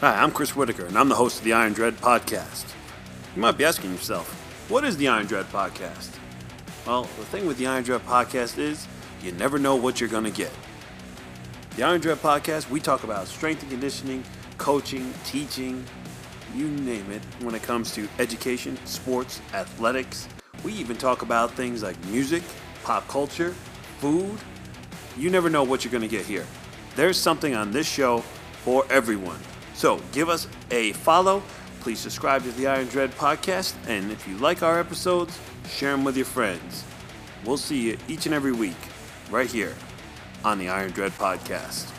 Hi, I'm Chris Whitaker, and I'm the host of the Iron Dread Podcast. You might be asking yourself, what is the Iron Dread Podcast? Well, the thing with the Iron Dread Podcast is you never know what you're going to get. The Iron Dread Podcast, we talk about strength and conditioning, coaching, teaching, you name it, when it comes to education, sports, athletics. We even talk about things like music, pop culture, food. You never know what you're going to get here. There's something on this show for everyone. So give us a follow. Please subscribe to the Iron Dread podcast. And if you like our episodes, share them with your friends. We'll see you each and every week right here on the Iron Dread podcast.